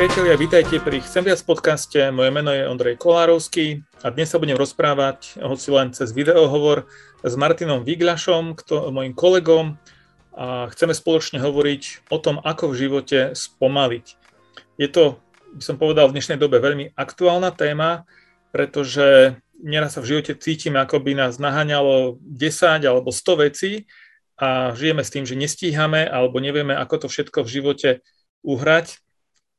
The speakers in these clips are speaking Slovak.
priatelia, vítajte pri Chcem viac podcaste. Moje meno je Ondrej Kolárovský a dnes sa budem rozprávať, hoci len cez videohovor, s Martinom Viglašom, kto, môjim kolegom a chceme spoločne hovoriť o tom, ako v živote spomaliť. Je to, by som povedal, v dnešnej dobe veľmi aktuálna téma, pretože nieraz sa v živote cítime, ako by nás naháňalo 10 alebo 100 vecí a žijeme s tým, že nestíhame alebo nevieme, ako to všetko v živote uhrať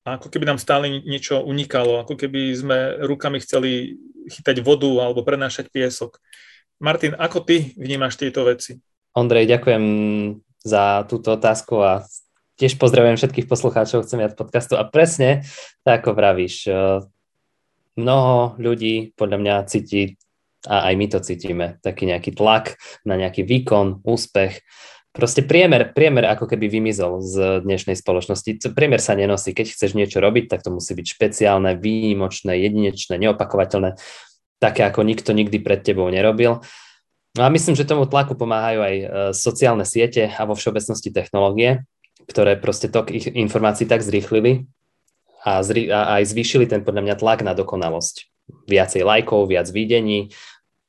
ako keby nám stále niečo unikalo, ako keby sme rukami chceli chytať vodu alebo prenášať piesok. Martin, ako ty vnímaš tieto veci? Ondrej, ďakujem za túto otázku a tiež pozdravujem všetkých poslucháčov Chcem viac podcastu a presne tak ako vravíš, e, mnoho ľudí podľa mňa cíti a aj my to cítime, taký nejaký tlak na nejaký výkon, úspech proste priemer, priemer ako keby vymizol z dnešnej spoločnosti. Priemer sa nenosí. Keď chceš niečo robiť, tak to musí byť špeciálne, výnimočné, jedinečné, neopakovateľné, také ako nikto nikdy pred tebou nerobil. No a myslím, že tomu tlaku pomáhajú aj e, sociálne siete a vo všeobecnosti technológie, ktoré proste tok ich informácií tak zrýchlili a, zri- a aj zvýšili ten podľa mňa tlak na dokonalosť. Viacej lajkov, viac videní.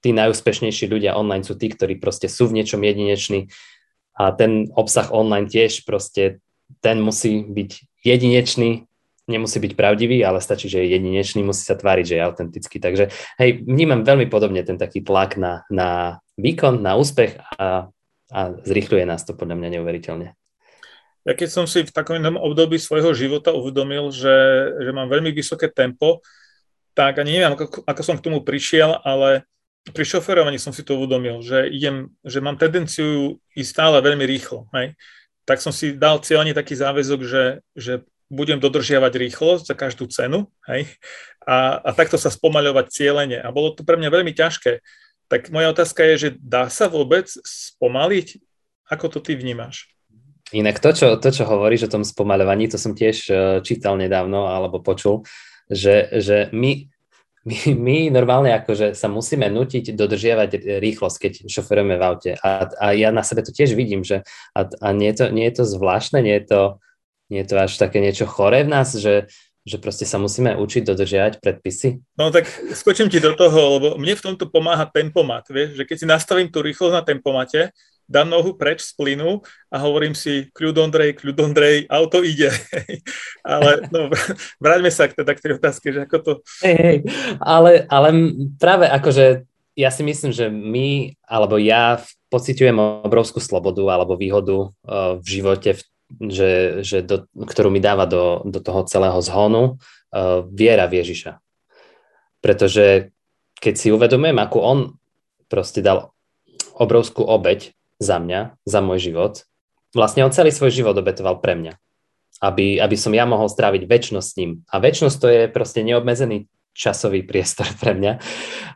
Tí najúspešnejší ľudia online sú tí, ktorí proste sú v niečom jedineční a ten obsah online tiež proste, ten musí byť jedinečný, nemusí byť pravdivý, ale stačí, že je jedinečný, musí sa tváriť, že je autentický. Takže hej, vnímam veľmi podobne ten taký tlak na, na výkon, na úspech a, a zrýchľuje nás to podľa mňa neuveriteľne. Ja keď som si v takom období svojho života uvedomil, že, že mám veľmi vysoké tempo, tak ani neviem, ako, ako som k tomu prišiel, ale pri šoferovaní som si to uvedomil, že, idem, že mám tendenciu ísť stále veľmi rýchlo. Hej? Tak som si dal cieľne taký záväzok, že, že budem dodržiavať rýchlosť za každú cenu hej? A, a takto sa spomaľovať cieľene. A bolo to pre mňa veľmi ťažké. Tak moja otázka je, že dá sa vôbec spomaliť? Ako to ty vnímaš? Inak to čo, to, čo hovoríš o tom spomaľovaní, to som tiež eh, čítal nedávno alebo počul, že, že my my, my normálne akože sa musíme nutiť dodržiavať rýchlosť, keď šoferujeme v aute. A, a ja na sebe to tiež vidím, že a, a nie, je to, nie je to zvláštne, nie je to, nie je to až také niečo choré v nás, že, že proste sa musíme učiť dodržiavať predpisy? No tak skočím ti do toho, lebo mne v tomto pomáha tempomat, vieš, že keď si nastavím tú rýchlosť na tempomate, dám nohu preč z plynu a hovorím si, kľud Ondrej, kľud Ondrej, auto ide. ale no, vráťme sa k, teda, k tej otázke, že ako to... Hey, hey, ale, ale práve akože ja si myslím, že my, alebo ja pociťujem obrovskú slobodu alebo výhodu uh, v živote, v, že, že do, ktorú mi dáva do, do toho celého zhonu uh, viera v Ježiša. Pretože keď si uvedomujem, ako on proste dal obrovskú obeď za mňa, za môj život. Vlastne on celý svoj život obetoval pre mňa, aby, aby som ja mohol stráviť väčšnosť s ním. A väčšnosť to je proste neobmedzený časový priestor pre mňa.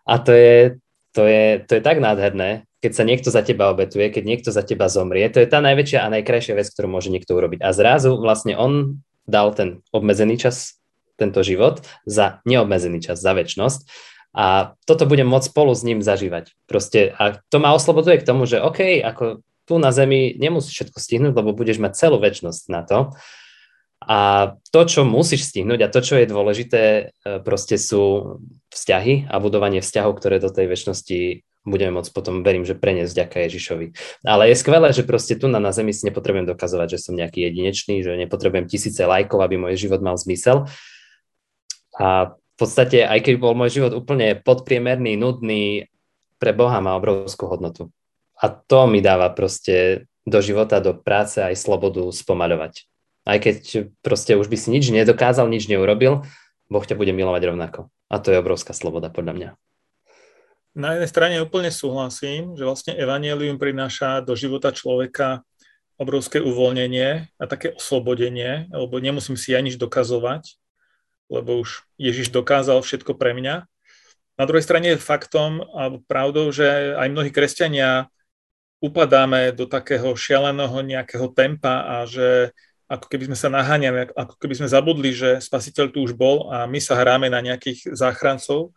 A to je, to je, to je tak nádherné, keď sa niekto za teba obetuje, keď niekto za teba zomrie. To je tá najväčšia a najkrajšia vec, ktorú môže niekto urobiť. A zrazu vlastne on dal ten obmedzený čas, tento život, za neobmedzený čas, za väčšnosť. A toto budem môcť spolu s ním zažívať. Proste, a to ma osloboduje k tomu, že OK, ako tu na Zemi nemusíš všetko stihnúť, lebo budeš mať celú väčnosť na to. A to, čo musíš stihnúť a to, čo je dôležité, e, proste sú vzťahy a budovanie vzťahov, ktoré do tej väčšnosti budeme môcť potom, verím, že preniesť vďaka Ježišovi. Ale je skvelé, že proste tu na, na Zemi si nepotrebujem dokazovať, že som nejaký jedinečný, že nepotrebujem tisíce lajkov, aby môj život mal zmysel. A v podstate, aj keď bol môj život úplne podpriemerný, nudný, pre Boha má obrovskú hodnotu. A to mi dáva proste do života, do práce aj slobodu spomaľovať. Aj keď proste už by si nič nedokázal, nič neurobil, Boh ťa bude milovať rovnako. A to je obrovská sloboda podľa mňa. Na jednej strane úplne súhlasím, že vlastne evanelium prináša do života človeka obrovské uvoľnenie a také oslobodenie, lebo nemusím si ja nič dokazovať, lebo už Ježiš dokázal všetko pre mňa. Na druhej strane je faktom a pravdou, že aj mnohí kresťania upadáme do takého šialeného nejakého tempa a že ako keby sme sa naháňali, ako keby sme zabudli, že spasiteľ tu už bol a my sa hráme na nejakých záchrancov.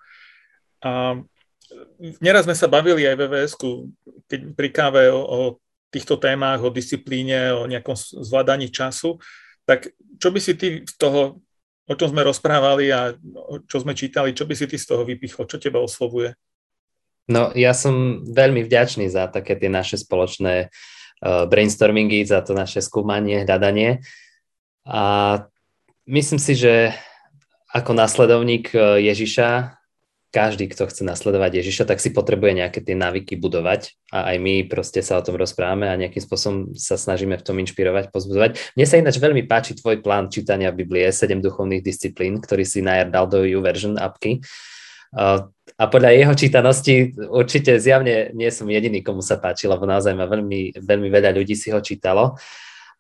A neraz sme sa bavili aj vvs keď pri káve o, o týchto témach, o disciplíne, o nejakom zvládaní času, tak čo by si ty z toho o čom sme rozprávali a čo sme čítali, čo by si ty z toho vypichol, čo teba oslovuje? No, ja som veľmi vďačný za také tie naše spoločné uh, brainstormingy, za to naše skúmanie, hľadanie. A myslím si, že ako následovník e, Ježiša každý, kto chce nasledovať Ježiša, tak si potrebuje nejaké tie návyky budovať a aj my proste sa o tom rozprávame a nejakým spôsobom sa snažíme v tom inšpirovať, pozbudzovať. Mne sa ináč veľmi páči tvoj plán čítania Biblie, 7 duchovných disciplín, ktorý si najar dal do YouVersion appky. A podľa jeho čítanosti určite zjavne nie som jediný, komu sa páči, lebo naozaj ma veľmi, veľmi veľa ľudí si ho čítalo.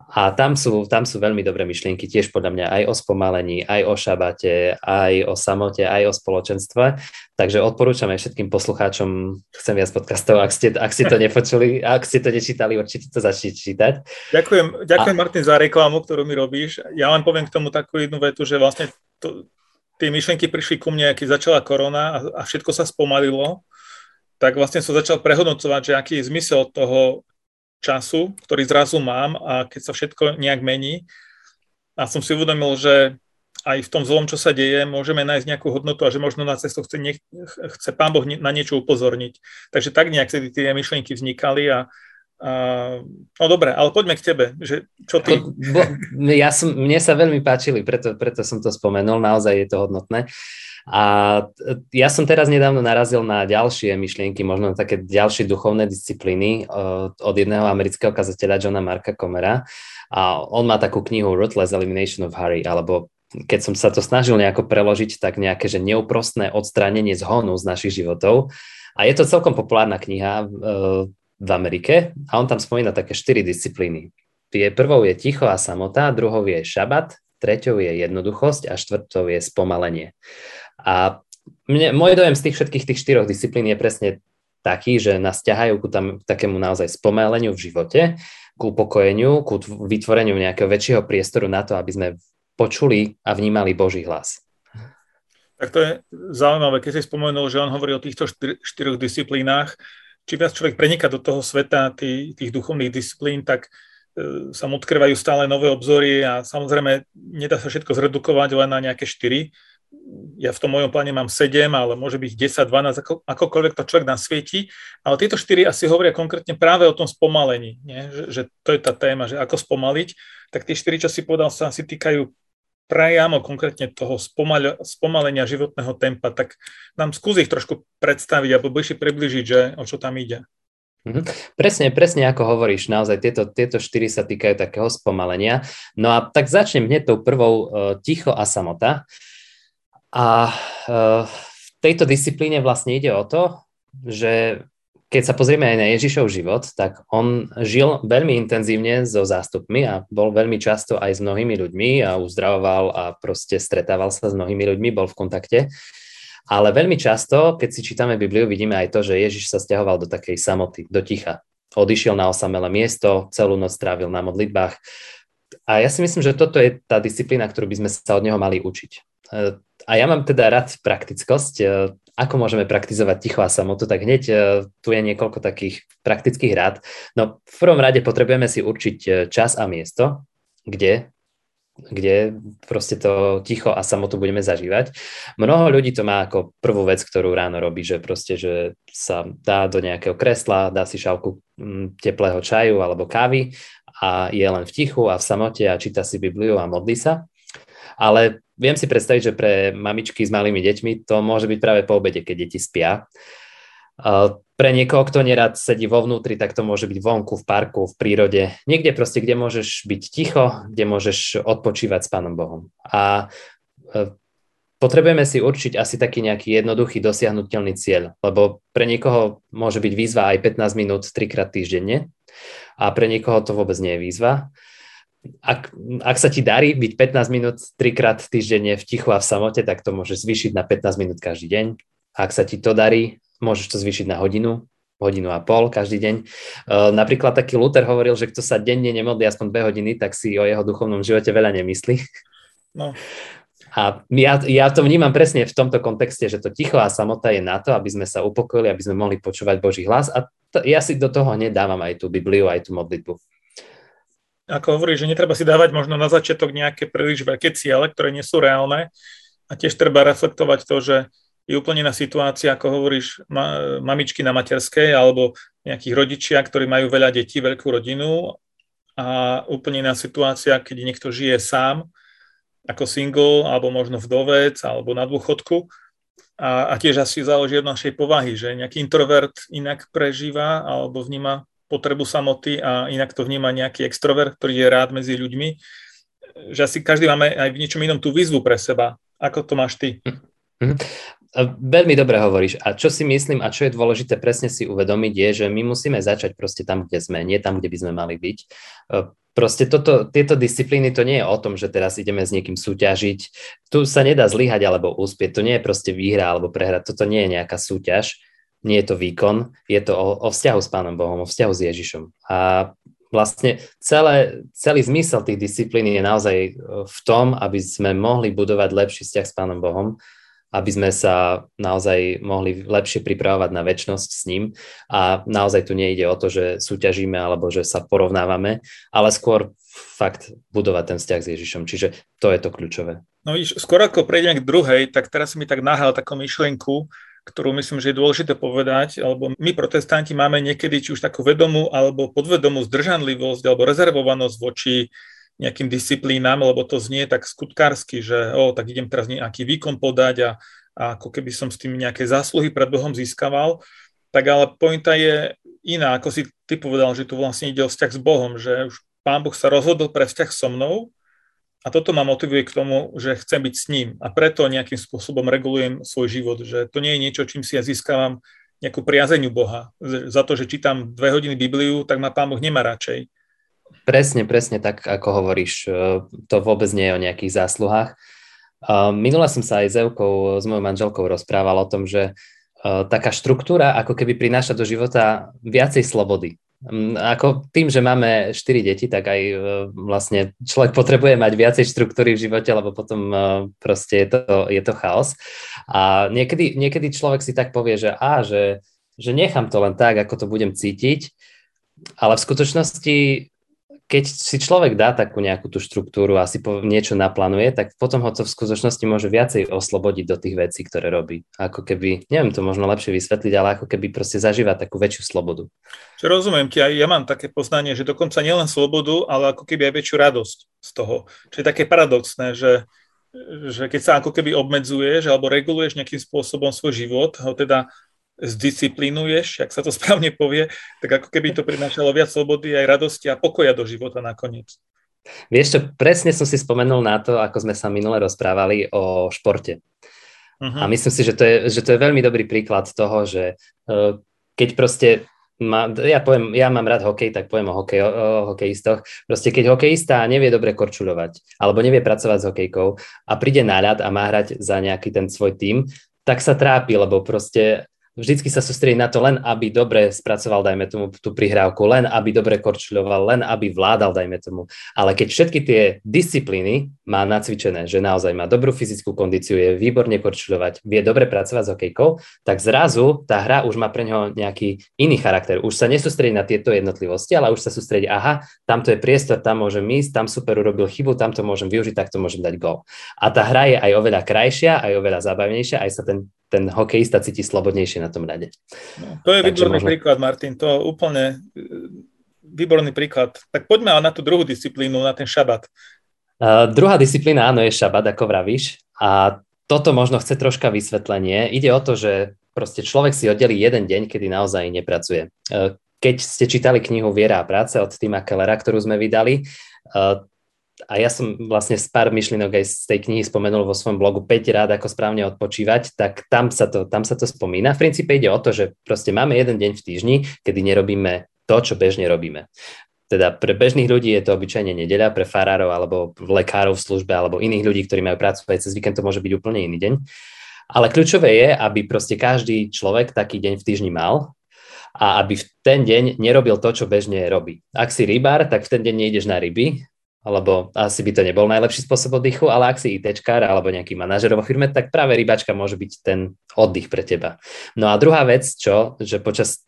A tam sú, tam sú veľmi dobré myšlienky, tiež podľa mňa aj o spomalení, aj o šabate, aj o samote, aj o spoločenstve. Takže odporúčam aj všetkým poslucháčom, chcem viac podcastov, ak ste, ak ste to nepočuli, ak ste to nečítali, určite to začnite čítať. Ďakujem, ďakujem a... Martin za reklamu, ktorú mi robíš. Ja len poviem k tomu takú jednu vetu, že vlastne to, tie myšlienky prišli ku mne, keď začala korona a, a všetko sa spomalilo, tak vlastne som začal prehodnocovať, že aký je zmysel toho času, ktorý zrazu mám a keď sa všetko nejak mení. A som si uvedomil, že aj v tom zlom, čo sa deje, môžeme nájsť nejakú hodnotu a že možno na cestu chce, nech, chce Pán Boh na niečo upozorniť. Takže tak nejak sa tie myšlienky vznikali a, a no dobre, ale poďme k tebe, že čo ty? Bo, ja som, mne sa veľmi páčili, preto, preto som to spomenul, naozaj je to hodnotné. Uh, a ja som teraz nedávno narazil na ďalšie myšlienky, možno také ďalšie duchovné disciplíny od jedného amerického kazateľa Johna Marka Comera. A on má takú knihu Ruthless Elimination of Harry, alebo keď som sa to snažil nejako preložiť, tak nejaké, že neúprostné odstránenie zhonu z našich životov. A je to celkom populárna kniha e, v Amerike a on tam spomína také štyri disciplíny. Prvou je ticho a samota, druhou je šabat, treťou je jednoduchosť a štvrtou je spomalenie. A mne, môj dojem z tých všetkých tých štyroch disciplín je presne taký, že nás ťahajú ku tam, takému naozaj spomaleniu v živote, k upokojeniu, ku vytvoreniu nejakého väčšieho priestoru na to, aby sme počuli a vnímali Boží hlas. Tak to je zaujímavé, keď si spomenul, že on hovorí o týchto štyr, štyroch disciplínach. Čím viac človek prenika do toho sveta tých, tých duchovných disciplín, tak e, sa mu odkrývajú stále nové obzory a samozrejme nedá sa všetko zredukovať len na nejaké štyri ja v tom mojom pláne mám 7, ale môže byť 10, 12, ako, akokoľvek to človek nasvieti. Ale tieto 4 asi hovoria konkrétne práve o tom spomalení, nie? Že, že to je tá téma, že ako spomaliť. Tak tie 4, čo si povedal, sa asi týkajú priamo konkrétne toho spomal, spomalenia životného tempa. Tak nám skúsi ich trošku predstaviť alebo bližšie približiť, že o čo tam ide. Mhm. Presne, presne ako hovoríš, naozaj tieto, tieto štyri sa týkajú takého spomalenia. No a tak začnem hneď tou prvou uh, ticho a samota. A eh, v tejto disciplíne vlastne ide o to, že keď sa pozrieme aj na Ježišov život, tak on žil veľmi intenzívne so zástupmi a bol veľmi často aj s mnohými ľuďmi a uzdravoval a proste stretával sa s mnohými ľuďmi, bol v kontakte. Ale veľmi často, keď si čítame Bibliu, vidíme aj to, že Ježiš sa stiahoval do takej samoty, do ticha. Odišiel na osamelé miesto, celú noc strávil na modlitbách. A ja si myslím, že toto je tá disciplína, ktorú by sme sa od neho mali učiť. A ja mám teda rád praktickosť. E, ako môžeme praktizovať ticho a samotu, tak hneď e, tu je niekoľko takých praktických rád. No v prvom rade potrebujeme si určiť e, čas a miesto, kde kde proste to ticho a samotu budeme zažívať. Mnoho ľudí to má ako prvú vec, ktorú ráno robí, že proste, že sa dá do nejakého kresla, dá si šálku mm, teplého čaju alebo kávy a je len v tichu a v samote a číta si Bibliu a modlí sa. Ale viem si predstaviť, že pre mamičky s malými deťmi to môže byť práve po obede, keď deti spia. Pre niekoho, kto nerad sedí vo vnútri, tak to môže byť vonku, v parku, v prírode. Niekde proste, kde môžeš byť ticho, kde môžeš odpočívať s Pánom Bohom. A e, potrebujeme si určiť asi taký nejaký jednoduchý dosiahnutelný cieľ, lebo pre niekoho môže byť výzva aj 15 minút trikrát týždenne a pre niekoho to vôbec nie je výzva ak, ak sa ti darí byť 15 minút trikrát týždenne v tichu a v samote, tak to môžeš zvýšiť na 15 minút každý deň. Ak sa ti to darí, môžeš to zvýšiť na hodinu, hodinu a pol každý deň. Uh, napríklad taký Luther hovoril, že kto sa denne nemodlí aspoň dve hodiny, tak si o jeho duchovnom živote veľa nemyslí. No. A ja, ja to vnímam presne v tomto kontexte, že to ticho a samota je na to, aby sme sa upokojili, aby sme mohli počúvať Boží hlas a to, ja si do toho hneď dávam aj tú Bibliu, aj tú modlitbu. Ako hovorí, že netreba si dávať možno na začiatok nejaké príliš veľké ciele, ktoré nie sú reálne. A tiež treba reflektovať to, že je úplne na situácia, ako hovoríš, ma, mamičky na materskej alebo nejakých rodičia, ktorí majú veľa detí, veľkú rodinu. A úplne na situácia, keď niekto žije sám ako single alebo možno vdovec alebo na dôchodku. A, a tiež asi záleží od našej povahy, že nejaký introvert inak prežíva alebo vníma potrebu samoty a inak to vníma nejaký extrovert, ktorý je rád medzi ľuďmi. Že asi každý máme aj v niečom inom tú výzvu pre seba. Ako to máš ty? Mm-hmm. Veľmi dobre hovoríš. A čo si myslím a čo je dôležité presne si uvedomiť je, že my musíme začať proste tam, kde sme, nie tam, kde by sme mali byť. E, proste toto, tieto disciplíny to nie je o tom, že teraz ideme s niekým súťažiť. Tu sa nedá zlyhať alebo úspieť. To nie je proste výhra alebo prehra. Toto nie je nejaká súťaž nie je to výkon, je to o, o vzťahu s Pánom Bohom, o vzťahu s Ježišom. A vlastne celé, celý zmysel tých disciplín je naozaj e, v tom, aby sme mohli budovať lepší vzťah s Pánom Bohom, aby sme sa naozaj mohli lepšie pripravovať na väčnosť s ním. A naozaj tu nejde o to, že súťažíme alebo že sa porovnávame, ale skôr fakt budovať ten vzťah s Ježišom. Čiže to je to kľúčové. No víš, skôr ako prejdeme k druhej, tak teraz mi tak nahal takú myšlienku, ktorú myslím, že je dôležité povedať, alebo my protestanti máme niekedy či už takú vedomú alebo podvedomú zdržanlivosť alebo rezervovanosť voči nejakým disciplínám, lebo to znie tak skutkársky, že o, tak idem teraz nejaký výkon podať a, a ako keby som s tým nejaké zásluhy pred Bohom získaval. Tak ale pointa je iná, ako si ty povedal, že tu vlastne ide o vzťah s Bohom, že už Pán Boh sa rozhodol pre vzťah so mnou a toto ma motivuje k tomu, že chcem byť s ním a preto nejakým spôsobom regulujem svoj život, že to nie je niečo, čím si ja získavam nejakú priazeniu Boha. Za to, že čítam dve hodiny Bibliu, tak ma Pán Boh nemá radšej. Presne, presne tak, ako hovoríš. To vôbec nie je o nejakých zásluhách. Minula som sa aj s Evkou, s mojou manželkou rozprával o tom, že taká štruktúra ako keby prináša do života viacej slobody. Mm, ako tým, že máme 4 deti, tak aj e, vlastne človek potrebuje mať viacej štruktúry v živote, lebo potom e, proste je to, je to chaos. A niekedy, niekedy človek si tak povie, že a, že, že nechám to len tak, ako to budem cítiť, ale v skutočnosti keď si človek dá takú nejakú tú štruktúru a si po, niečo naplánuje, tak potom ho to v skutočnosti môže viacej oslobodiť do tých vecí, ktoré robí. Ako keby, neviem to možno lepšie vysvetliť, ale ako keby proste zažíva takú väčšiu slobodu. Čo rozumiem ti, ja mám také poznanie, že dokonca nielen slobodu, ale ako keby aj väčšiu radosť z toho. Čo je také paradoxné, že, že keď sa ako keby obmedzuješ alebo reguluješ nejakým spôsobom svoj život, ho teda zdisciplinuješ, ak sa to správne povie, tak ako keby to prinášalo viac slobody, aj radosti a pokoja do života nakoniec. Vieš čo, presne som si spomenul na to, ako sme sa minule rozprávali o športe. Uh-huh. A myslím si, že to, je, že to je veľmi dobrý príklad toho, že uh, keď proste má, ja, poviem, ja mám rád hokej, tak poviem o, hokej, o, o hokejistoch. Proste keď hokejista nevie dobre korčuľovať alebo nevie pracovať s hokejkou a príde na ľad a má hrať za nejaký ten svoj tým, tak sa trápi, lebo proste vždycky sa sústredí na to len, aby dobre spracoval, dajme tomu, tú prihrávku, len aby dobre korčuľoval, len aby vládal, dajme tomu. Ale keď všetky tie disciplíny má nacvičené, že naozaj má dobrú fyzickú kondíciu, je výborne korčuľovať, vie dobre pracovať s hokejkou, tak zrazu tá hra už má pre neho nejaký iný charakter. Už sa nesústredí na tieto jednotlivosti, ale už sa sústredí, aha, tamto je priestor, tam môžem ísť, tam super urobil chybu, tam to môžem využiť, tak to môžem dať gol. A tá hra je aj oveľa krajšia, aj oveľa zábavnejšia, aj sa ten ten hokejista cíti slobodnejšie na tom ľade. No, to je Takže výborný možno... príklad, Martin, to úplne e, výborný príklad. Tak poďme na tú druhú disciplínu, na ten šabat. Uh, druhá disciplína, áno, je šabat, ako vravíš. A toto možno chce troška vysvetlenie. Ide o to, že proste človek si oddelí jeden deň, kedy naozaj nepracuje. Uh, keď ste čítali knihu Viera a práce od Tima Kellera, ktorú sme vydali, a ja som vlastne z pár myšlienok aj z tej knihy spomenul vo svojom blogu 5 rád, ako správne odpočívať, tak tam sa, to, tam sa to spomína. V princípe ide o to, že proste máme jeden deň v týždni, kedy nerobíme to, čo bežne robíme. Teda pre bežných ľudí je to obyčajne nedeľa, pre farárov alebo lekárov v službe alebo iných ľudí, ktorí majú prácu aj cez víkend, to môže byť úplne iný deň. Ale kľúčové je, aby proste každý človek taký deň v týždni mal a aby v ten deň nerobil to, čo bežne robí. Ak si rybár, tak v ten deň nejdeš na ryby, alebo asi by to nebol najlepší spôsob oddychu, ale ak si ITčkár alebo nejaký manažer vo firme, tak práve rybačka môže byť ten oddych pre teba. No a druhá vec, čo, že počas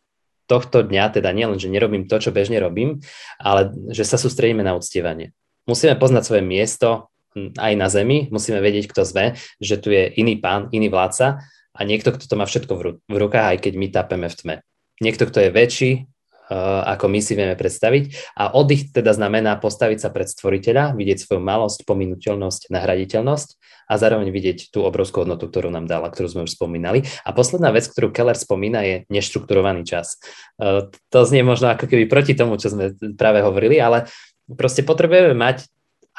tohto dňa teda nielen, že nerobím to, čo bežne robím, ale že sa sústredíme na uctievanie. Musíme poznať svoje miesto aj na zemi, musíme vedieť, kto sme, že tu je iný pán, iný vládca a niekto, kto to má všetko v rukách, aj keď my tapeme v tme. Niekto, kto je väčší, ako my si vieme predstaviť. A oddych teda znamená postaviť sa pred stvoriteľa, vidieť svoju malosť, pominuteľnosť, nahraditeľnosť a zároveň vidieť tú obrovskú hodnotu, ktorú nám dala, ktorú sme už spomínali. A posledná vec, ktorú Keller spomína, je neštrukturovaný čas. Eh, to znie možno ako keby proti tomu, čo sme práve hovorili, ale proste potrebujeme mať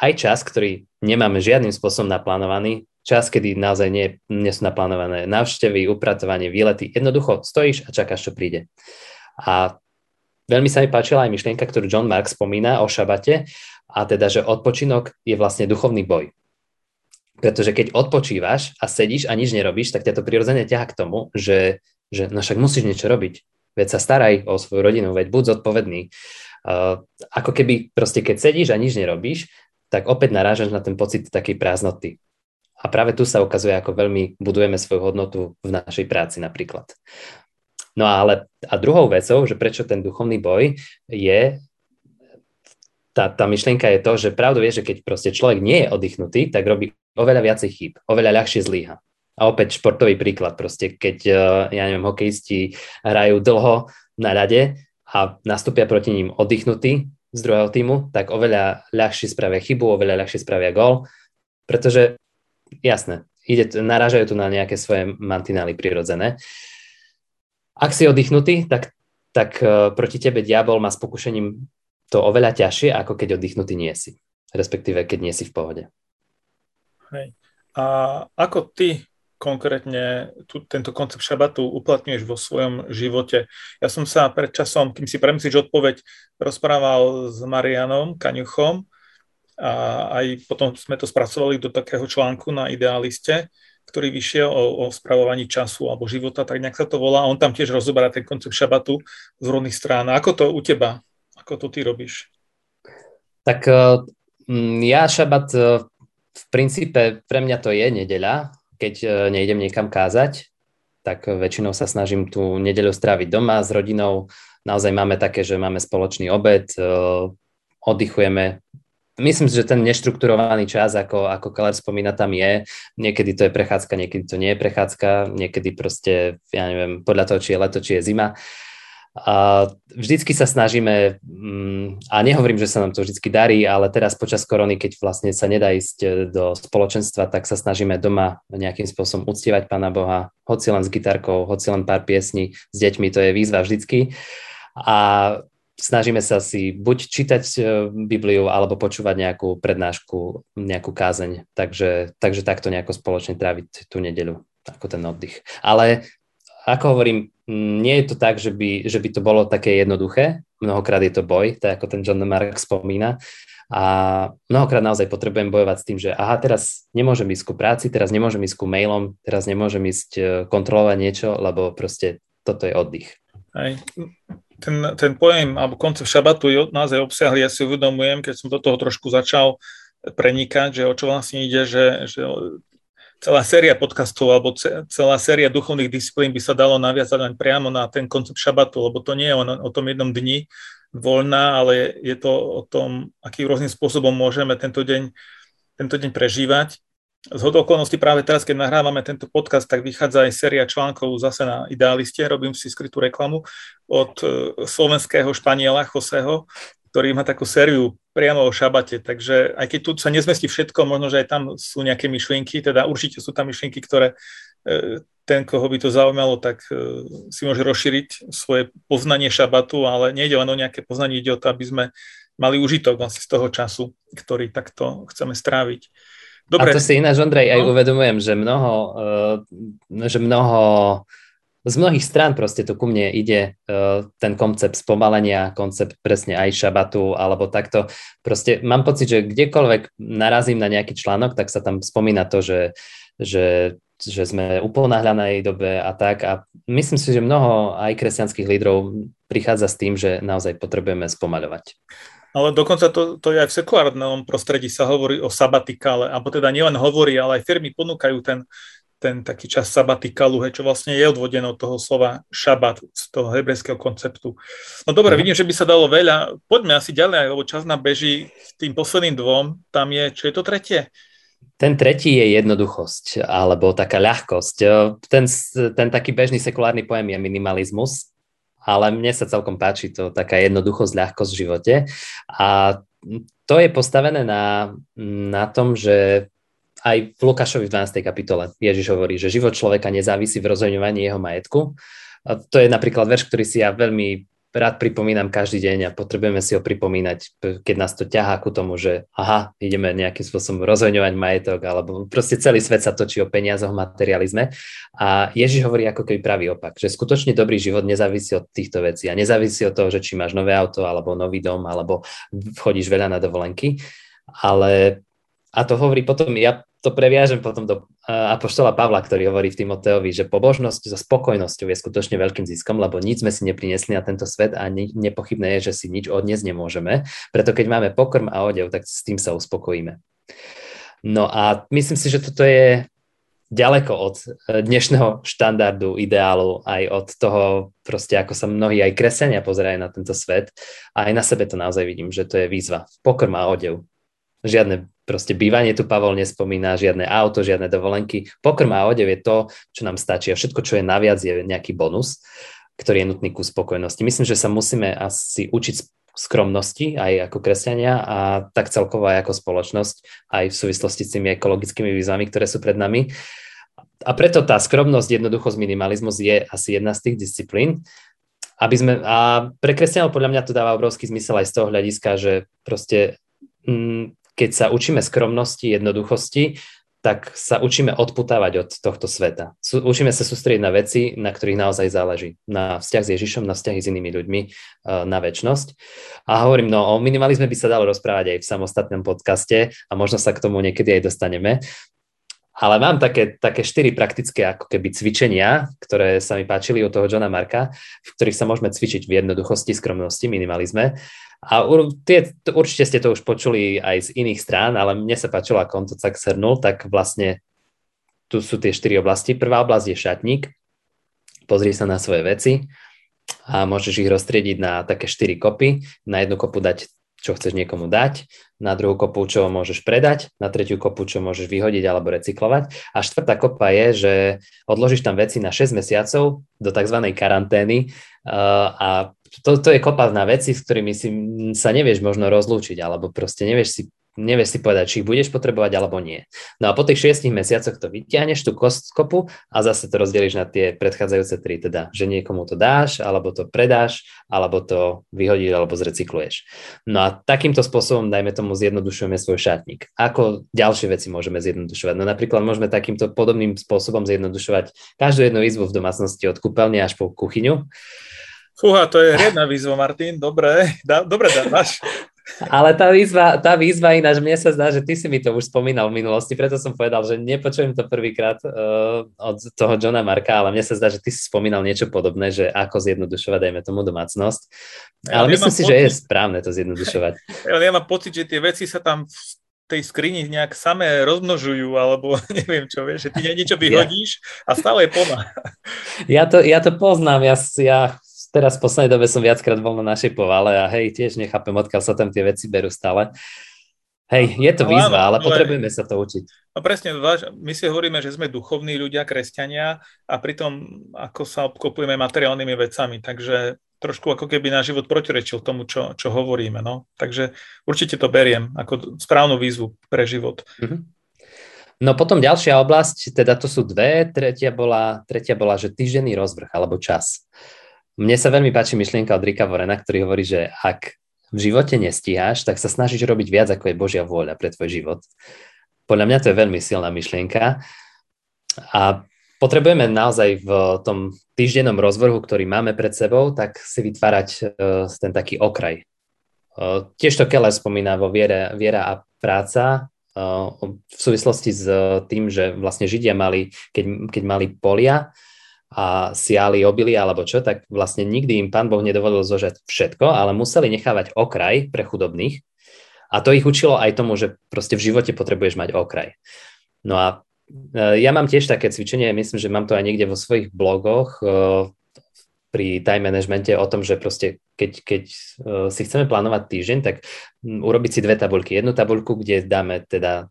aj čas, ktorý nemáme žiadnym spôsobom naplánovaný, čas, kedy naozaj nie, nie sú naplánované návštevy, upratovanie, výlety. Jednoducho stojíš a čakáš, čo príde. A Veľmi sa mi páčila aj myšlienka, ktorú John Mark spomína o šabate, a teda, že odpočinok je vlastne duchovný boj. Pretože keď odpočívaš a sedíš a nič nerobíš, tak ťa to prirodzene ťaha k tomu, že, že no však musíš niečo robiť. Veď sa staraj o svoju rodinu, veď buď zodpovedný. Uh, ako keby proste keď sedíš a nič nerobíš, tak opäť narážaš na ten pocit takej prázdnoty. A práve tu sa ukazuje, ako veľmi budujeme svoju hodnotu v našej práci napríklad. No ale a druhou vecou, že prečo ten duchovný boj je, tá, tá myšlienka je to, že pravdu je, že keď proste človek nie je oddychnutý, tak robí oveľa viacej chýb, oveľa ľahšie zlíha. A opäť športový príklad, proste keď, e, ja neviem, hokejisti hrajú dlho na ľade a nastúpia proti ním oddychnutí z druhého týmu, tak oveľa ľahšie spravia chybu, oveľa ľahšie spravia gol, pretože jasné, ide, narážajú tu na nejaké svoje mantinály prirodzené. Ak si oddychnutý, tak, tak uh, proti tebe diabol má s pokušením to oveľa ťažšie, ako keď oddychnutý nie si. Respektíve, keď nie si v pohode. Hej. A ako ty konkrétne tu, tento koncept šabatu uplatňuješ vo svojom živote. Ja som sa pred časom, kým si premyslíš odpoveď, rozprával s Marianom Kaňuchom a aj potom sme to spracovali do takého článku na Idealiste, ktorý vyšiel o, o spravovaní času alebo života, tak nejak sa to volá. On tam tiež rozoberá ten koncept šabatu z rôznych strán. Ako to u teba? Ako to ty robíš? Tak e, ja šabat e, v princípe pre mňa to je nedeľa, keď e, nejdem niekam kázať, tak väčšinou sa snažím tú nedeľu stráviť doma s rodinou. Naozaj máme také, že máme spoločný obed, oddychujeme Myslím si, že ten neštrukturovaný čas, ako, ako Keller spomína, tam je. Niekedy to je prechádzka, niekedy to nie je prechádzka, niekedy proste, ja neviem, podľa toho, či je leto, či je zima. A vždycky sa snažíme, mm, a nehovorím, že sa nám to vždycky darí, ale teraz počas korony, keď vlastne sa nedá ísť e, do spoločenstva, tak sa snažíme doma nejakým spôsobom uctievať Pána Boha, hoci len s gitarkou, hoci len pár piesní s deťmi, to je výzva vždycky. A snažíme sa si buď čítať e, Bibliu, alebo počúvať nejakú prednášku, nejakú kázeň. Takže, takže takto nejako spoločne tráviť tú nedeľu, ako ten oddych. Ale ako hovorím, nie je to tak, že by, že by to bolo také jednoduché. Mnohokrát je to boj, tak ako ten John Mark spomína. A mnohokrát naozaj potrebujem bojovať s tým, že aha, teraz nemôžem ísť ku práci, teraz nemôžem ísť ku mailom, teraz nemôžem ísť e, kontrolovať niečo, lebo proste toto je oddych. Hej ten, ten pojem alebo koncept šabatu je naozaj obsiahli, ja si uvedomujem, keď som do toho trošku začal prenikať, že o čo vlastne ide, že, že celá séria podcastov alebo celá séria duchovných disciplín by sa dalo naviazať len priamo na ten koncept šabatu, lebo to nie je o, o tom jednom dni voľná, ale je to o tom, akým rôznym spôsobom môžeme tento deň, tento deň prežívať z okolností práve teraz, keď nahrávame tento podcast, tak vychádza aj séria článkov zase na Idealiste, robím si skrytú reklamu od e, slovenského Španiela Joseho, ktorý má takú sériu priamo o šabate, takže aj keď tu sa nezmestí všetko, možno, že aj tam sú nejaké myšlienky, teda určite sú tam myšlienky, ktoré e, ten, koho by to zaujímalo, tak e, si môže rozšíriť svoje poznanie šabatu, ale nejde len o nejaké poznanie, ide o to, aby sme mali užitok vlastne z toho času, ktorý takto chceme stráviť. Dobre. A to si ináč, Ondrej, aj no. uvedomujem, že mnoho, uh, že mnoho z mnohých strán proste tu ku mne ide uh, ten koncept spomalenia, koncept presne aj šabatu alebo takto. Proste mám pocit, že kdekoľvek narazím na nejaký článok, tak sa tam spomína to, že, že, že sme uponáhľanej dobe a tak. A myslím si, že mnoho aj kresťanských lídrov prichádza s tým, že naozaj potrebujeme spomaľovať. Ale dokonca to, to je aj v sekulárnom prostredí sa hovorí o sabatikále, alebo teda nielen hovorí, ale aj firmy ponúkajú ten, ten taký čas sabatikalu, hej, čo vlastne je odvodené od toho slova šabat, z toho hebrejského konceptu. No dobre, mm. vidím, že by sa dalo veľa. Poďme asi ďalej, lebo čas nám beží tým posledným dvom. Tam je, čo je to tretie? Ten tretí je jednoduchosť, alebo taká ľahkosť. Ten, ten taký bežný sekulárny pojem je minimalizmus, ale mne sa celkom páči to taká jednoduchosť, ľahkosť v živote. A to je postavené na, na tom, že aj v Lukášovi v 12. kapitole Ježiš hovorí, že život človeka nezávisí v rozhodňovaní jeho majetku. A to je napríklad verš, ktorý si ja veľmi rád pripomínam každý deň a potrebujeme si ho pripomínať, keď nás to ťahá ku tomu, že aha, ideme nejakým spôsobom rozhodňovať majetok, alebo proste celý svet sa točí o peniazoch, materializme. A Ježiš hovorí ako keby pravý opak, že skutočne dobrý život nezávisí od týchto vecí a nezávisí od toho, že či máš nové auto, alebo nový dom, alebo chodíš veľa na dovolenky, ale a to hovorí potom, ja to previažem potom do Apoštola Pavla, ktorý hovorí v Timoteovi, že pobožnosť so spokojnosťou je skutočne veľkým ziskom, lebo nič sme si neprinesli na tento svet a nepochybné je, že si nič odniesť nemôžeme. Preto keď máme pokrm a odev, tak s tým sa uspokojíme. No a myslím si, že toto je ďaleko od e, dnešného štandardu, ideálu, aj od toho proste, ako sa mnohí aj kresenia pozerajú na tento svet. A aj na sebe to naozaj vidím, že to je výzva. Pokrm a odev. Žiadne proste bývanie tu Pavol nespomína, žiadne auto, žiadne dovolenky. Pokrm a odev je to, čo nám stačí a všetko, čo je naviac, je nejaký bonus, ktorý je nutný ku spokojnosti. Myslím, že sa musíme asi učiť skromnosti aj ako kresťania a tak celkovo aj ako spoločnosť, aj v súvislosti s tými ekologickými výzvami, ktoré sú pred nami. A preto tá skromnosť, jednoduchosť, minimalizmus je asi jedna z tých disciplín. Aby sme, a pre kresťanov podľa mňa to dáva obrovský zmysel aj z toho hľadiska, že proste mm, keď sa učíme skromnosti, jednoduchosti, tak sa učíme odputávať od tohto sveta. Učíme sa sústrediť na veci, na ktorých naozaj záleží. Na vzťah s Ježišom, na vzťahy s inými ľuďmi, e, na väčnosť. A hovorím, no o minimalizme by sa dalo rozprávať aj v samostatnom podcaste a možno sa k tomu niekedy aj dostaneme. Ale mám také, také štyri praktické ako keby cvičenia, ktoré sa mi páčili od toho Johna Marka, v ktorých sa môžeme cvičiť v jednoduchosti, skromnosti, minimalizme. A tie, určite ste to už počuli aj z iných strán, ale mne sa páčilo, ako on to tak shrnul, tak vlastne tu sú tie štyri oblasti. Prvá oblasť je šatník, pozri sa na svoje veci a môžeš ich roztriediť na také štyri kopy. Na jednu kopu dať čo chceš niekomu dať, na druhú kopu, čo môžeš predať, na tretiu kopu, čo môžeš vyhodiť alebo recyklovať. A štvrtá kopa je, že odložíš tam veci na 6 mesiacov do tzv. karantény uh, a to, to je kopa na veci, s ktorými si sa nevieš možno rozlúčiť, alebo proste nevieš si nevieš si povedať, či ich budeš potrebovať alebo nie. No a po tých šiestich mesiacoch to vyťahneš tú kopu a zase to rozdeliš na tie predchádzajúce tri, teda, že niekomu to dáš, alebo to predáš, alebo to vyhodíš, alebo zrecykluješ. No a takýmto spôsobom, dajme tomu, zjednodušujeme svoj šatník. Ako ďalšie veci môžeme zjednodušovať? No napríklad môžeme takýmto podobným spôsobom zjednodušovať každú jednu výzvu v domácnosti od kúpeľne až po kuchyňu. Fúha, to je hriedna výzva, Martin. Dobre, dá, dobre dávaš. Ale tá výzva, tá výzva ináč, mne sa zdá, že ty si mi to už spomínal v minulosti, preto som povedal, že nepočujem to prvýkrát uh, od toho Johna Marka, ale mne sa zdá, že ty si spomínal niečo podobné, že ako zjednodušovať, dajme tomu, domácnosť. Ale ja myslím si, pocit, že je správne to zjednodušovať. Ja, ja mám pocit, že tie veci sa tam v tej skrini nejak samé rozmnožujú, alebo neviem čo, vieš, že ty niečo vyhodíš a stále je plná. Ja to, ja to poznám, ja, ja teraz v poslednej dobe som viackrát bol na našej povale a hej, tiež nechápem, odkiaľ sa tam tie veci berú stále. Hej, je to no, výzva, ale, ale potrebujeme sa to učiť. No presne, my si hovoríme, že sme duchovní ľudia, kresťania a pritom ako sa obklopujeme materiálnymi vecami, takže trošku ako keby náš život protirečil tomu, čo, čo hovoríme. No. Takže určite to beriem ako správnu výzvu pre život. Mm-hmm. No potom ďalšia oblasť, teda to sú dve, tretia bola, tretia bola že týždenný rozvrh alebo čas. Mne sa veľmi páči myšlienka od Rika Vorena, ktorý hovorí, že ak v živote nestíhaš, tak sa snažíš robiť viac, ako je Božia vôľa pre tvoj život. Podľa mňa to je veľmi silná myšlienka a potrebujeme naozaj v tom týždennom rozvrhu, ktorý máme pred sebou, tak si vytvárať uh, ten taký okraj. Uh, tiež to Keller spomína vo viere, viera a práca uh, v súvislosti s tým, že vlastne Židia mali, keď, keď mali polia, a siali obilie alebo čo, tak vlastne nikdy im pán Boh nedovolil zožať všetko, ale museli nechávať okraj pre chudobných a to ich učilo aj tomu, že proste v živote potrebuješ mať okraj. No a ja mám tiež také cvičenie, myslím, že mám to aj niekde vo svojich blogoch pri time managemente o tom, že proste keď, keď si chceme plánovať týždeň, tak urobiť si dve tabuľky. Jednu tabuľku, kde dáme teda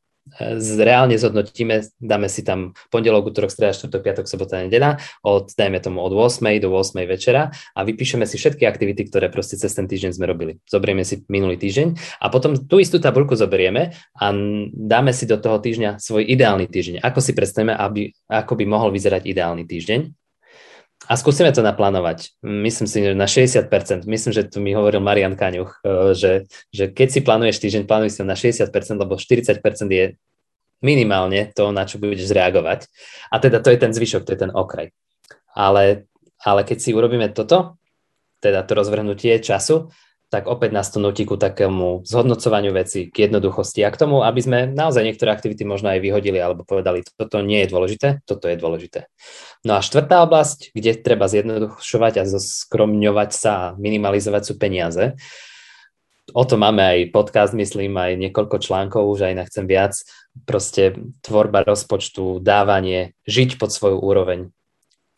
reálne zhodnotíme, dáme si tam pondelok, útorok, streda, štvrtok, piatok, sobota, nedela, od, dajme tomu od 8. do 8. večera a vypíšeme si všetky aktivity, ktoré proste cez ten týždeň sme robili. Zoberieme si minulý týždeň a potom tú istú tabuľku zoberieme a dáme si do toho týždňa svoj ideálny týždeň. Ako si predstavíme, aby, ako by mohol vyzerať ideálny týždeň a skúsime to naplánovať. Myslím si, že na 60%. Myslím, že tu mi hovoril Marian Kaňuch, e, že, že keď si plánuješ týždeň, plánuj si na 60%, lebo 40% je minimálne to, na čo budeš reagovať. A teda to je ten zvyšok, to je ten okraj. Ale, ale keď si urobíme toto, teda to rozvrhnutie času, tak opäť nás to nutí ku takému zhodnocovaniu veci, k jednoduchosti a k tomu, aby sme naozaj niektoré aktivity možno aj vyhodili alebo povedali, toto nie je dôležité, toto je dôležité. No a štvrtá oblasť, kde treba zjednodušovať a zoskromňovať sa a minimalizovať sú peniaze. O to máme aj podcast, myslím, aj niekoľko článkov, už aj na chcem viac. Proste tvorba rozpočtu, dávanie, žiť pod svoju úroveň,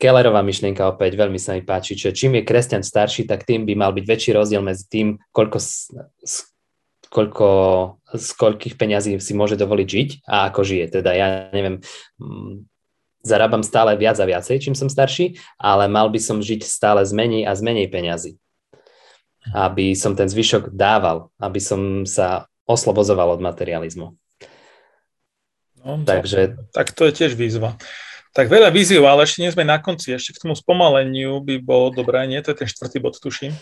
Kellerová myšlienka opäť veľmi sa mi páči, že čím je kresťan starší, tak tým by mal byť väčší rozdiel medzi tým, koľko, koľko, z koľkých peňazí si môže dovoliť žiť a ako žije. Teda ja neviem, mm, zarábam stále viac a viacej, čím som starší, ale mal by som žiť stále z menej a z menej peňazí. Aby som ten zvyšok dával, aby som sa oslobozoval od materializmu. No, Takže... Tak to je tiež výzva. Tak veľa víziov, ale ešte nie sme na konci. Ešte k tomu spomaleniu by bolo dobré, nie? To je ten štvrtý bod, tuším.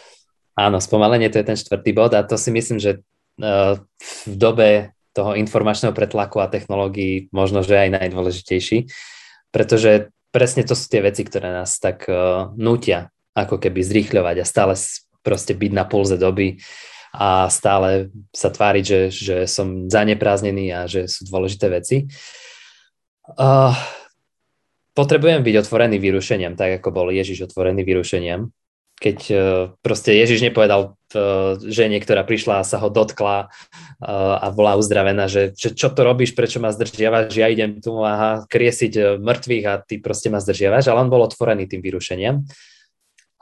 Áno, spomalenie to je ten štvrtý bod a to si myslím, že uh, v dobe toho informačného pretlaku a technológií možno, že aj najdôležitejší, pretože presne to sú tie veci, ktoré nás tak uh, nútia ako keby zrýchľovať a stále proste byť na pulze doby a stále sa tváriť, že, že som zanepráznený a že sú dôležité veci. Uh, potrebujem byť otvorený vyrušeniam, tak ako bol Ježiš otvorený vyrušeniam. Keď uh, proste Ježiš nepovedal uh, žene, ktorá prišla a sa ho dotkla uh, a bola uzdravená, že, že čo to robíš, prečo ma zdržiavaš, ja idem tu aha, kriesiť mŕtvych a ty proste ma zdržiavaš, ale on bol otvorený tým vyrušeniam.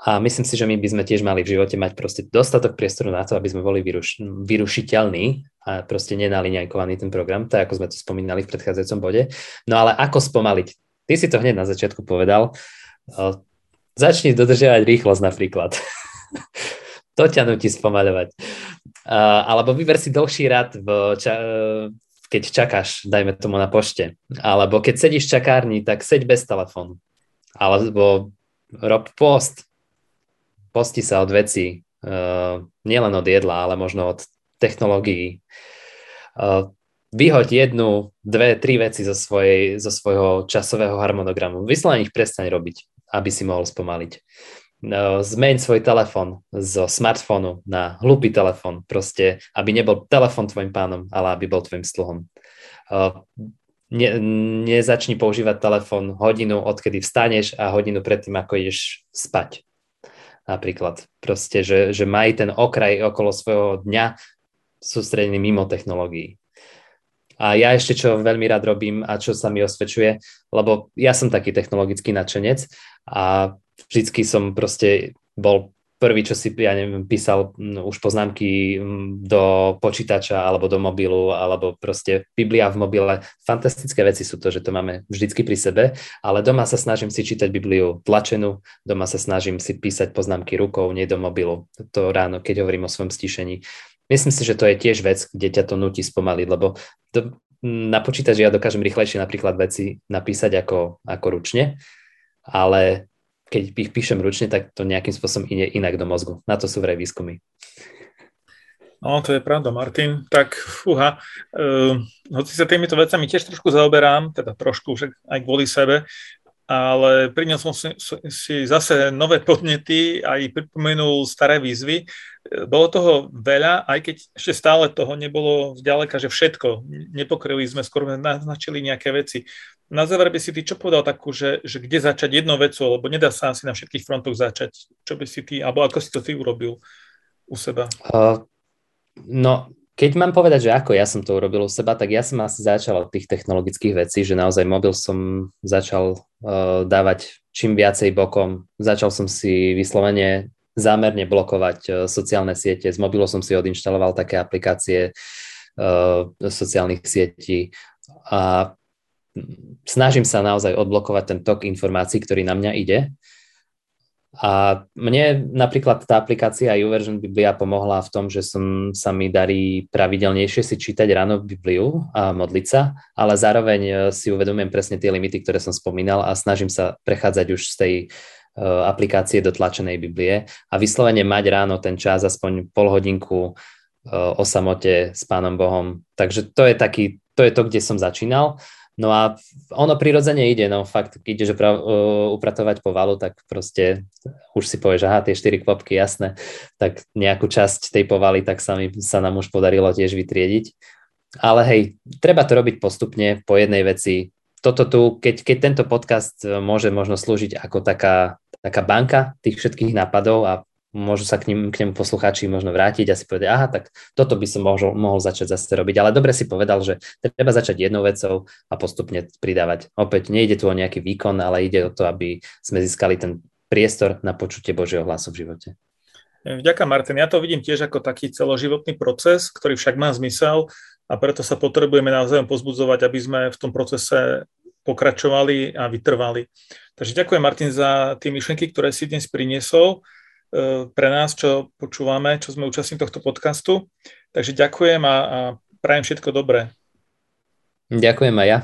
A myslím si, že my by sme tiež mali v živote mať proste dostatok priestoru na to, aby sme boli vyruš- vyrušiteľní a proste nenaliňajkovaný ten program, tak ako sme to spomínali v predchádzajúcom bode. No ale ako spomaliť? Ty si to hneď na začiatku povedal. Začni dodržiavať rýchlosť napríklad. to ťa nutí spomaľovať. Alebo vyber si dlhší rad, v ča- keď čakáš, dajme tomu na pošte. Alebo keď sedíš v čakárni, tak seď bez telefónu. Alebo rob post. Posti sa od vecí. nielen od jedla, ale možno od technológií vyhoď jednu, dve, tri veci zo, svojej, zo svojho časového harmonogramu. Vyslovene ich prestaň robiť, aby si mohol spomaliť. No, zmeň svoj telefon zo smartfónu na hlupý telefon, proste, aby nebol telefon tvojim pánom, ale aby bol tvojim sluhom. Ne, nezačni používať telefon hodinu, odkedy vstaneš a hodinu predtým, ako ideš spať. Napríklad. Proste, že, že maj ten okraj okolo svojho dňa sústredený mimo technológií. A ja ešte čo veľmi rád robím a čo sa mi osvedčuje, lebo ja som taký technologický nadšenec a vždycky som proste bol prvý, čo si, ja neviem, písal už poznámky do počítača alebo do mobilu, alebo proste Biblia v mobile. Fantastické veci sú to, že to máme vždycky pri sebe, ale doma sa snažím si čítať Bibliu tlačenú, doma sa snažím si písať poznámky rukou, nie do mobilu. To ráno, keď hovorím o svojom stíšení. Myslím si, že to je tiež vec, kde ťa to nutí spomaliť, lebo to, na počítači ja dokážem rýchlejšie napríklad veci napísať ako, ako ručne, ale keď ich píšem ručne, tak to nejakým spôsobom ide inak do mozgu. Na to sú vraj výskumy. No, to je pravda, Martin. Tak, fúha, uh, hoci sa týmito vecami tiež trošku zaoberám, teda trošku, však aj kvôli sebe, ale priniesol som si, si zase nové podnety, aj pripomenul staré výzvy. Bolo toho veľa, aj keď ešte stále toho nebolo zďaleka, že všetko. Nepokryli sme, skôr naznačili nejaké veci. Na záver by si ty čo povedal takú, že, že kde začať jednou vecou, lebo nedá sa asi na všetkých frontoch začať. Čo by si ty, alebo ako si to ty urobil u seba? Uh, no, keď mám povedať, že ako ja som to urobil u seba, tak ja som asi začal od tých technologických vecí, že naozaj mobil som začal uh, dávať čím viacej bokom. Začal som si vyslovene zámerne blokovať uh, sociálne siete. Z mobilu som si odinštaloval také aplikácie uh, sociálnych sietí a snažím sa naozaj odblokovať ten tok informácií, ktorý na mňa ide. A mne napríklad tá aplikácia YouVersion Biblia pomohla v tom, že som, sa mi darí pravidelnejšie si čítať ráno Bibliu a modliť sa, ale zároveň e, si uvedomujem presne tie limity, ktoré som spomínal a snažím sa prechádzať už z tej uh, aplikácie do tlačenej Biblie a vyslovene mať ráno ten čas, aspoň pol hodinku uh, o samote s Pánom Bohom. Takže to je taký, to je to, kde som začínal. No a ono prirodzene ide, no fakt, keď ideš upra- upratovať po valu, tak proste už si povieš, aha, tie štyri kvopky, jasné, tak nejakú časť tej povaly, tak sa, mi, sa nám už podarilo tiež vytriediť. Ale hej, treba to robiť postupne po jednej veci. Toto tu, keď, keď tento podcast môže možno slúžiť ako taká, taká banka tých všetkých nápadov a môžu sa k, ním, k nemu poslucháči možno vrátiť a si povedať, aha, tak toto by som mohol, mohol začať zase robiť. Ale dobre si povedal, že treba začať jednou vecou a postupne pridávať. Opäť nejde tu o nejaký výkon, ale ide o to, aby sme získali ten priestor na počutie Božieho hlasu v živote. Vďaka Martin. Ja to vidím tiež ako taký celoživotný proces, ktorý však má zmysel a preto sa potrebujeme navzájom pozbudzovať, aby sme v tom procese pokračovali a vytrvali. Takže ďakujem Martin za tie myšlenky, ktoré si dnes priniesol. E, pre nás, čo počúvame, čo sme účastní tohto podcastu. Takže ďakujem a, a prajem všetko dobré. Ďakujem aj ja.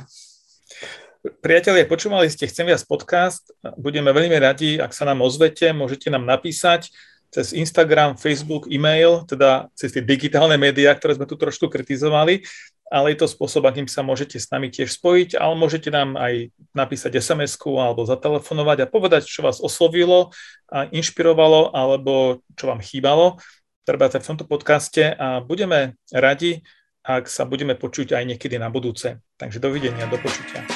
Priatelia, počúvali ste Chcem viac podcast. Budeme veľmi radi, ak sa nám ozvete, môžete nám napísať cez Instagram, Facebook, e-mail, teda cez tie digitálne médiá, ktoré sme tu trošku kritizovali ale je to spôsob, akým sa môžete s nami tiež spojiť, ale môžete nám aj napísať sms alebo zatelefonovať a povedať, čo vás oslovilo a inšpirovalo alebo čo vám chýbalo treba v tomto podcaste a budeme radi, ak sa budeme počuť aj niekedy na budúce. Takže dovidenia, do počutia.